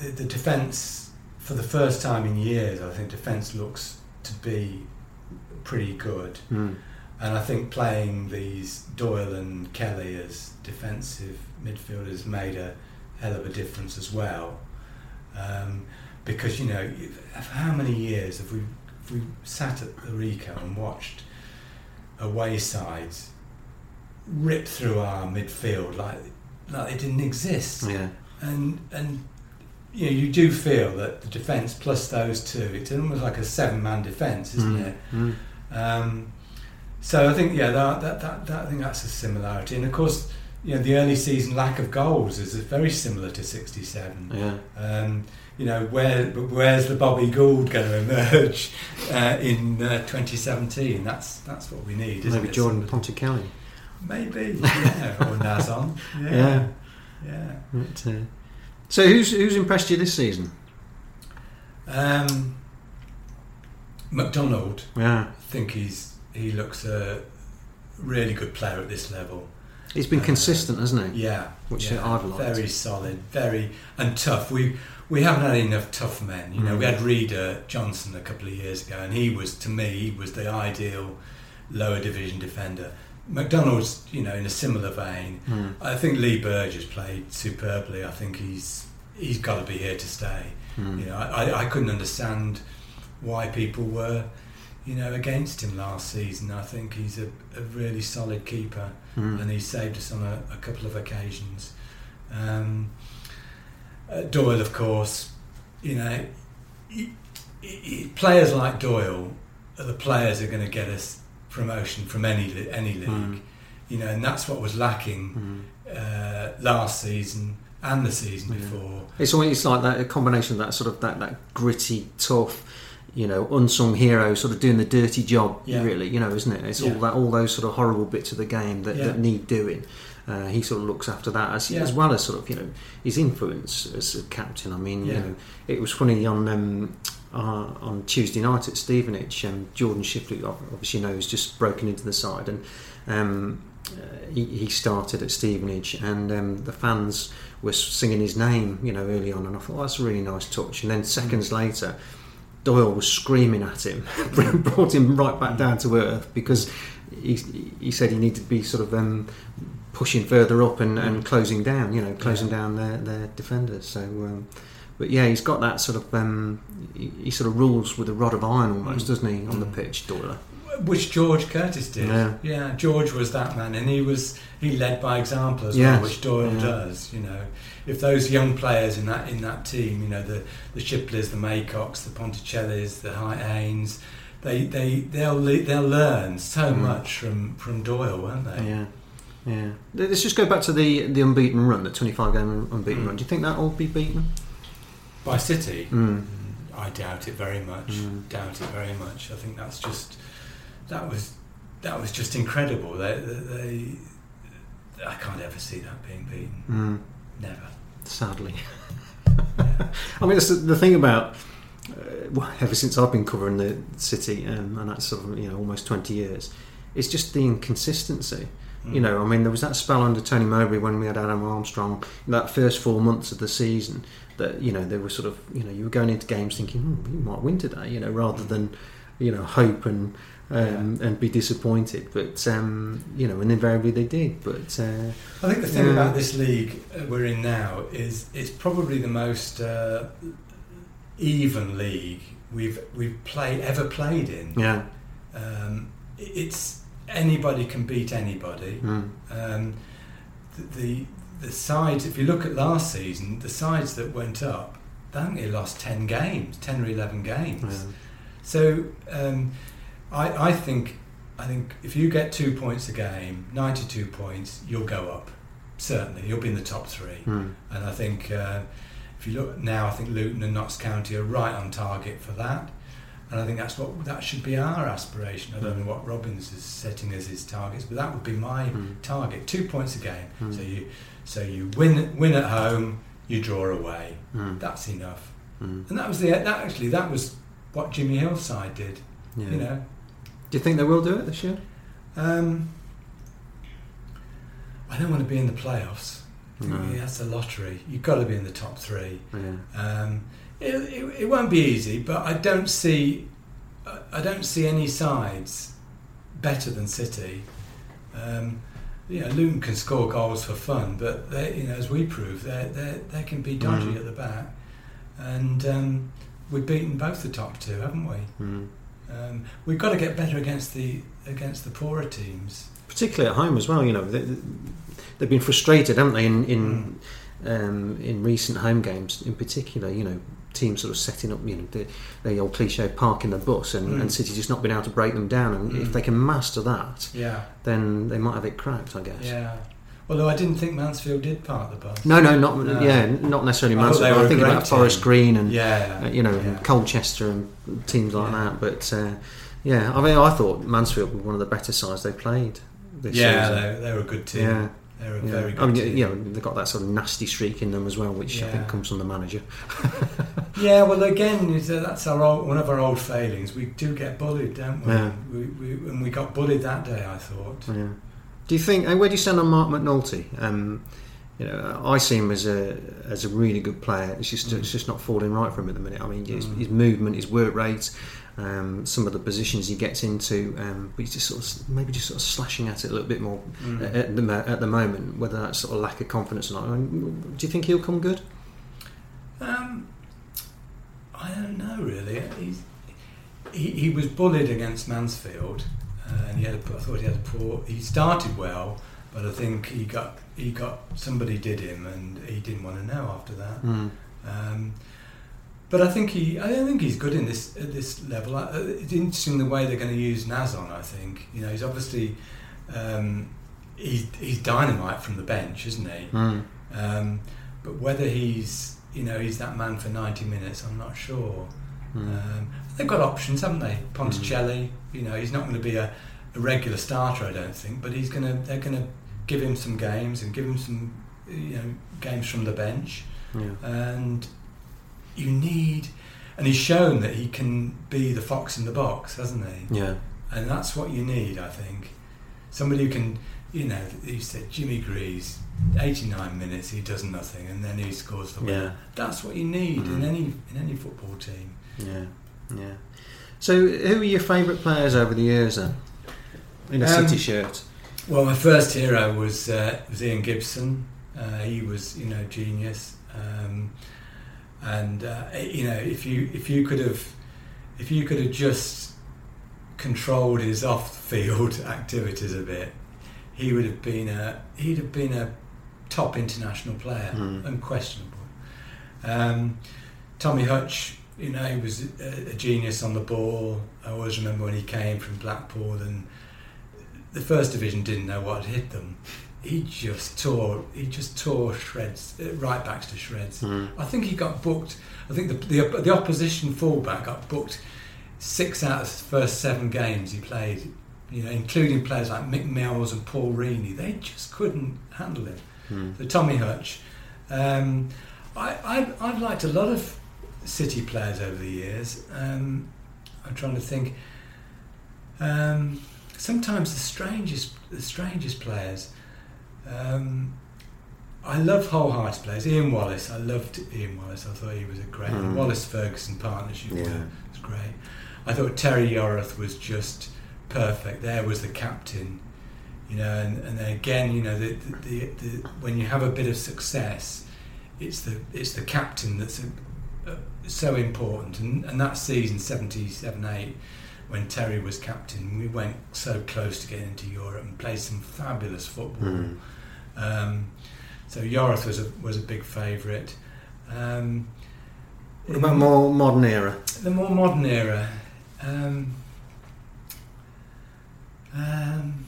Speaker 2: the, the defence for the first time in years, I think defence looks to be pretty good,
Speaker 1: mm,
Speaker 2: and I think playing these Doyle and Kelly as defensive midfielders made a hell of a difference as well, um, because you know how many years have we if we sat at the Ricoh and watched away sides rip through our midfield like like it didn't exist.
Speaker 1: Yeah.
Speaker 2: And and you know, you do feel that the defence plus those two, it's almost like a seven man defence, isn't
Speaker 1: Mm,
Speaker 2: it?
Speaker 1: mm.
Speaker 2: Um, so I think yeah, that, that, that, that I think that's a similarity, and of course, you know, the early season lack of goals is very similar to '67.
Speaker 1: Yeah.
Speaker 2: Um, you know, where where's the Bobby Gould going to emerge uh, in uh, 2017? That's that's what we need. Isn't
Speaker 1: Maybe
Speaker 2: it?
Speaker 1: Jordan
Speaker 2: Somebody-
Speaker 1: Ponticelli.
Speaker 2: Maybe, yeah, or Nazon. Yeah,
Speaker 1: Yeah.
Speaker 2: yeah.
Speaker 1: But, uh, so who's who's impressed you this season?
Speaker 2: Um, McDonald,
Speaker 1: Yeah.
Speaker 2: I think he's he looks a really good player at this level.
Speaker 1: He's been consistent, hasn't he?
Speaker 2: Yeah,
Speaker 1: Which
Speaker 2: yeah,
Speaker 1: I've liked.
Speaker 2: Very solid, very and tough. We we haven't had enough tough men. You know,
Speaker 1: Mm.
Speaker 2: we had Reda Johnson a couple of years ago, and he was to me he was the ideal lower division defender. McDonald's, you know, in a similar vein.
Speaker 1: Mm.
Speaker 2: I think Lee Burgess played superbly. I think he's he's got to be here to stay.
Speaker 1: Mm.
Speaker 2: You know, I- I couldn't understand why people were, you know, against him last season. I think he's a, a really solid keeper,
Speaker 1: Mm.
Speaker 2: and he saved us on a, a couple of occasions. Um, uh, Doyle, of course, you know, he, he- players like Doyle are the players who are going to get us promotion from any any league.
Speaker 1: Mm.
Speaker 2: You know, and that's what was lacking
Speaker 1: Mm.
Speaker 2: uh, last season and the season
Speaker 1: Yeah.
Speaker 2: before.
Speaker 1: It's always like that a combination of that sort of that, that gritty, tough, you know, unsung hero sort of doing the dirty job.
Speaker 2: Yeah.
Speaker 1: Really, you know, isn't it? It's
Speaker 2: Yeah.
Speaker 1: all that all those sort of horrible bits of the game that,
Speaker 2: Yeah.
Speaker 1: that need doing. Uh, he sort of looks after that as, as well as sort of you know his influence as a captain. I mean, you know, it was funny on um, uh, on Tuesday night at Stevenage. Um, Jordan Shipley ob- obviously knows just broken into the side and. Um, uh, he, he started at Stevenage, and um, the fans were singing his name, you know, early on, and I thought oh, that's a really nice touch. And then seconds later, Doyle was screaming at him, brought him right back down to earth because he, he said he needed to be sort of um, pushing further up and, and closing down, you know, closing
Speaker 2: Yeah.
Speaker 1: down their, their defenders. So, um, but yeah, he's got that sort of um, he, he sort of rules with a rod of iron almost,
Speaker 2: Mm.
Speaker 1: doesn't he, on the
Speaker 2: Mm.
Speaker 1: pitch, Doyle?
Speaker 2: Which George Curtis did.
Speaker 1: Yeah.
Speaker 2: George was that man, and he was he led by example as
Speaker 1: Yes.
Speaker 2: well, which Doyle
Speaker 1: Yeah.
Speaker 2: does. You know, if those young players in that in that team, you know, the the Shipleys, the Maycocks, the Ponticellis, the High Haynes, they they they'll they'll learn so
Speaker 1: Mm.
Speaker 2: much from from Doyle, won't they?
Speaker 1: Yeah, yeah. Let's just go back to the the unbeaten run, the twenty-five game unbeaten
Speaker 2: Mm.
Speaker 1: run. Do you think that will be beaten?
Speaker 2: By City,
Speaker 1: Mm.
Speaker 2: I doubt it very much.
Speaker 1: Mm.
Speaker 2: Doubt it very much. I think that's just that was that was just incredible. They, they, they I can't ever see that being beaten.
Speaker 1: Mm.
Speaker 2: Never.
Speaker 1: Sadly, I mean, the, thing about. Uh, well, ever since I've been covering the city, um, and that's sort of you know almost twenty years, it's just the inconsistency. You
Speaker 2: Mm.
Speaker 1: know, I mean, there was that spell under Tony Mowbray when we had Adam Armstrong. That first four months of the season, that you know, they were sort of you know, you were going into games thinking, hmm, we might win today, you know, rather than you know hope and um, and be disappointed. But um, you know, and invariably they did. But uh,
Speaker 2: I think the thing
Speaker 1: Yeah.
Speaker 2: about this league we're in now is it's probably the most uh, even league we've we've played ever played in.
Speaker 1: yeah,
Speaker 2: Um, it's anybody can beat anybody.
Speaker 1: mm,
Speaker 2: Um, the, the the sides, if you look at last season, the sides that went up, they only lost ten games, ten or eleven games.
Speaker 1: yeah.
Speaker 2: So um, I, I think I think if you get two points a game, ninety-two points, you'll go up. Certainly, you'll be in the top three.
Speaker 1: Mm,
Speaker 2: And I think uh, if you look now, I think Luton and Notts County are right on target for that. And I think that's what that should be our aspiration. I don't know what Robins is setting as his targets, but that would be my
Speaker 1: Mm.
Speaker 2: target: two points a game.
Speaker 1: Mm.
Speaker 2: So you so you win win at home, you draw away.
Speaker 1: mm,
Speaker 2: That's enough.
Speaker 1: mm.
Speaker 2: And that was the that actually that was what Jimmy Hill's side did.
Speaker 1: Yeah.
Speaker 2: You know.
Speaker 1: Do you think they will do it this year?
Speaker 2: Um, I don't want to be in the playoffs. I think
Speaker 1: No.
Speaker 2: That's a lottery. You've got to be in the top three.
Speaker 1: Yeah.
Speaker 2: Um, it, it, it won't be easy, but I don't see I- I don't see any sides better than City. Um, you know, Luton can score goals for fun, but they, you know, as we prove, they they they can be dodgy
Speaker 1: Mhm.
Speaker 2: at the back, and um, we've beaten both the top two, haven't we?
Speaker 1: Mm.
Speaker 2: Um, we've got to get better against the against the poorer teams,
Speaker 1: particularly at home as well. You know, they, have been frustrated, haven't they, in in, mm. um, in recent home games, in particular. You know, teams sort of setting up, you know, the, the old cliche parking the bus, and, mm. and City just not been able to break them down. And mm. if they can master that,
Speaker 2: yeah,
Speaker 1: then they might have it cracked, I guess.
Speaker 2: Yeah. Although I didn't think Mansfield did park the bus.
Speaker 1: No, no, not no. yeah, not necessarily I Mansfield. I think about team. Forest Green and
Speaker 2: yeah,
Speaker 1: uh, you know yeah. Colchester and teams like yeah. that. But uh, yeah, I mean, I thought Mansfield were one of the better sides they played. This
Speaker 2: yeah, they, they, were a good team. Yeah. They're a yeah. very good I mean, team.
Speaker 1: You know, they've got that sort of nasty streak in them as well, which I think comes from the manager.
Speaker 2: yeah, well, again, that's our old, one of our old failings. We do get bullied, don't we? Yeah. We, we, and we got bullied that day, I thought.
Speaker 1: Yeah. Do you think? Where do you stand on Marc McNulty? Um, you know, I see him as a as a really good player. It's just mm. it's just not falling right for him at the minute. I mean, his, mm. his movement, his work rate, um, some of the positions he gets into, um, but he's just sort of maybe just sort of slashing at it a little bit more mm. at, the, at the moment. Whether that's sort of lack of confidence or not. I mean, do you think he'll come good?
Speaker 2: Um, I don't know really. He's, he, he was bullied against Mansfield, and he had a, I thought he had a poor. He started well, but I think he got he got somebody did him, and he didn't want to know after that. Mm. Um, but I think he, I don't think he's good in this at this level. Uh, it's interesting the way they're going to use Nazon. I think you know he's obviously um, he's he's dynamite from the bench, isn't he? Mm. Um, but whether he's you know he's that man for ninety minutes, I'm not sure. Mm. Um, they've got options, haven't they? Ponticelli, mm. you know, he's not going to be a, a, regular starter, I don't think, but he's going to. They're going to give him some games and give him some, you know, games from the bench, yeah. and you need. And he's shown that he can be the fox in the box, hasn't he?
Speaker 1: Yeah.
Speaker 2: And that's what you need, I think. Somebody who can, you know, you said Jimmy Greaves, 89 minutes, he does nothing, and then he scores the winner. Yeah. That's what you need mm-hmm. in any in any football team.
Speaker 1: Yeah. Yeah. So, who are your favourite players over the years then? In a um, City shirt.
Speaker 2: Well, my first hero was uh, was Ian Gibson. Uh, he was, you know, genius. Um, and uh, you know, if you if you could have if you could have just controlled his off-field activities a bit, he would have been a he'd have been a top international player, mm. unquestionable. Um, Tommy Hutch you know, he was a, a, genius on the ball. I always remember when he came from Blackpool and the first division didn't know what hit them. He just tore, he just tore shreds, uh, right backs to shreds. Mm. I think he got booked. I think the, the the opposition fullback got booked six out of the first seven games he played. You know, including players like Mick Mills and Paul Reaney. They just couldn't handle him. Mm. So Tommy Hutch. Um, I, I I've liked a lot of City players over the years. Um, I'm trying to think. Um, sometimes the strangest, the strangest players. Um, I love wholehearted players. Ian Wallace, I loved Ian Wallace. I thought he was a great mm. Wallace Ferguson partnership yeah. was great. I thought Terry Yorath was just perfect. There was the captain, you know, and, and then again, you know, the, the, the, when you have a bit of success, it's the it's the captain that's a, so important. And, and that season, 77 8, when Terry was captain, we went so close to getting into Europe and played some fabulous football. Mm. Um, so Yorath was a, was a big favourite. Um,
Speaker 1: what about more modern era?
Speaker 2: The more modern era. Um, um,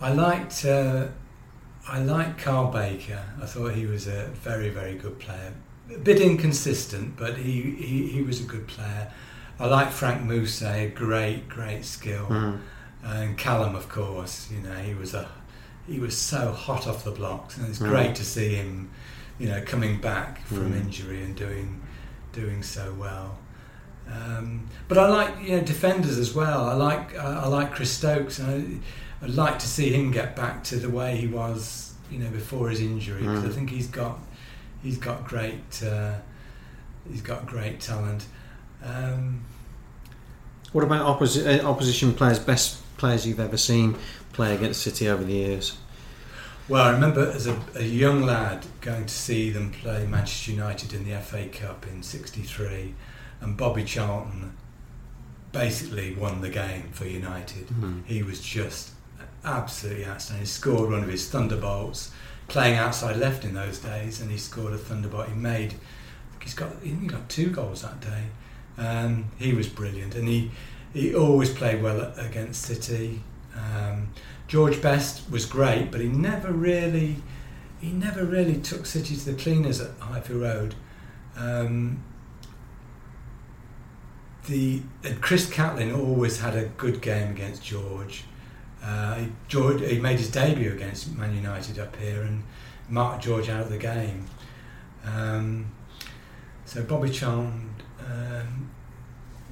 Speaker 2: I liked uh, I liked Carl Baker. I thought he was a very very good player a bit inconsistent, but he, he, he was a good player. I like Franck Moussa, great, great skill. Mm. And Callum, of course, you know, he was a he was so hot off the blocks, and it's mm. great to see him, you know, coming back from mm. injury and doing doing so well. Um, but I like you know defenders as well. I like I, I like Chris Stokes, and I, would like to see him get back to the way he was, you know, before his injury because I mm. think he's got he's got great uh, he's got great talent. Um,
Speaker 1: what about opposi- uh, opposition players? Best players you've ever seen play against City over the years?
Speaker 2: Well, I remember as a, a, young lad going to see them play Manchester United in the FA Cup in '63, and Bobby Charlton basically won the game for United.
Speaker 1: Mhm.
Speaker 2: He was just absolutely outstanding. He scored one of his thunderbolts, playing outside left in those days, and he scored a thunderbolt. He made, I think he's got he got two goals that day. Um, he was brilliant, and he he always played well against City. Um, George Best was great, but he never really he never really took City to the cleaners at Highfield Road. Um, the Chris Cattlin always had a good game against George. Uh, he- George he made his debut against Man United up here and marked George out of the game. Um, so Bobby Charmed, um,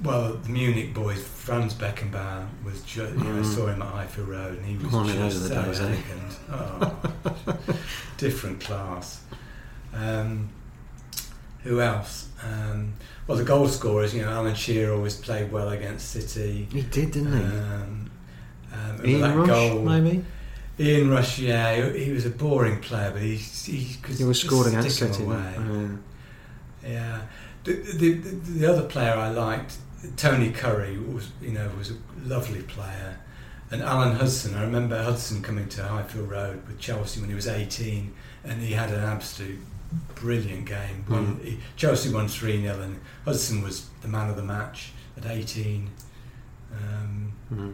Speaker 2: well, the Munich boys, Franz Beckenbauer was just, you know,
Speaker 1: Mm.
Speaker 2: saw him at Highfield Road and he was
Speaker 1: One
Speaker 2: just so
Speaker 1: days, eh?
Speaker 2: elegant. Oh, different class. Um, who else? Um, well, the goal scorers, you know, Alan Shearer always played well against City.
Speaker 1: He did, didn't he?
Speaker 2: Um, um,
Speaker 1: Ian
Speaker 2: that
Speaker 1: Rush,
Speaker 2: goal,
Speaker 1: maybe.
Speaker 2: Ian Rush, yeah, he, he was a boring player, but he he,
Speaker 1: He was scored against City. wasn't
Speaker 2: Yeah, the, the, the, the other player I liked, Tony Currie, was you know was a lovely player, and Alan Hudson. I remember Hudson coming to Highfield Road with Chelsea when he was 18, and he had an absolute brilliant game. Won,
Speaker 1: Mm.
Speaker 2: he, Chelsea won three 0 and Hudson was the man of the match at 18. Um,
Speaker 1: he?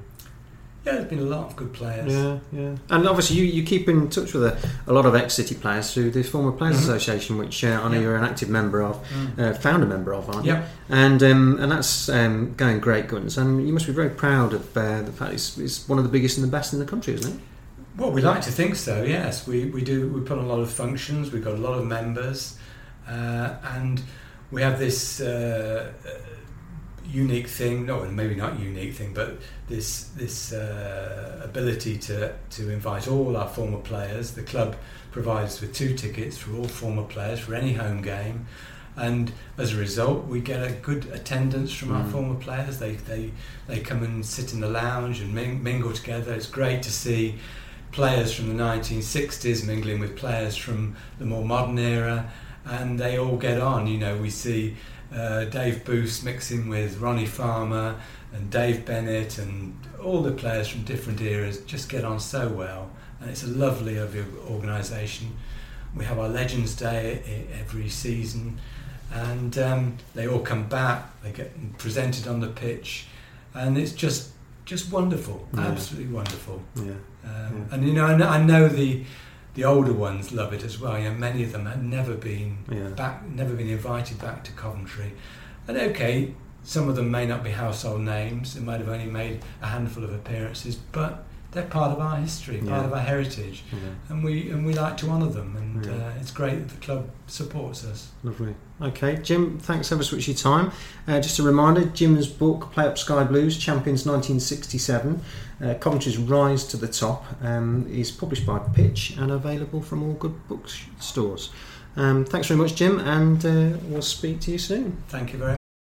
Speaker 2: Yeah, there's been a lot of good players.
Speaker 1: Yeah, yeah. And obviously, you, you keep in touch with a, a lot of ex City players through the Former Players
Speaker 2: Mhm.
Speaker 1: Association, which uh, I know
Speaker 2: Yeah.
Speaker 1: you're an active member of,
Speaker 2: Mm.
Speaker 1: uh, founder member of, aren't you?
Speaker 2: Yeah.
Speaker 1: And um, and that's um, going great guns. And you must be very proud of uh, the fact it's, it's one of the biggest and the best in the country, isn't it?
Speaker 2: Well, we like to think so. Yes, we, we do. We put on a lot of functions. We've got a lot of members, uh, and we have this uh, uh, unique thing. No, maybe not unique thing, but this this uh, ability to to invite all our former players. The club provides us with two tickets for all former players for any home game. And as a result, we get a good attendance from our
Speaker 1: Mm.
Speaker 2: former players. They, they, they come and sit in the lounge and ming- mingle together. It's great to see players from the 1960s mingling with players from the more modern era, and they all get on. You know, we see uh, Dave Booth mixing with Ronnie Farmer and Dave Bennett, and all the players from different eras just get on so well, and it's a lovely organisation. We have our Legends Day every season, and um, they all come back. They get presented on the pitch, and it's just just wonderful,
Speaker 1: Yeah.
Speaker 2: absolutely wonderful.
Speaker 1: Yeah.
Speaker 2: Um,
Speaker 1: Yeah.
Speaker 2: And you know, I know, I know the the older ones love it as well. You know, many of them had never been
Speaker 1: Yeah.
Speaker 2: back, never been invited back to Coventry. And okay, some of them may not be household names. They might have only made a handful of appearances, but they're part of our history, part
Speaker 1: Yeah.
Speaker 2: of our heritage,
Speaker 1: Yeah.
Speaker 2: and we and we like to honour them. And
Speaker 1: Yeah.
Speaker 2: uh, it's great that the club supports us.
Speaker 1: Lovely. Okay, Jim, thanks ever so much for your time. Uh, just a reminder Jim's book, Play Up Sky Blues, Champions 1967, uh, Coventry's Rise to the Top, um, is published by Pitch and available from all good bookstores. Um, thanks very much, Jim, and uh, we'll speak to you soon.
Speaker 2: Thank you very much.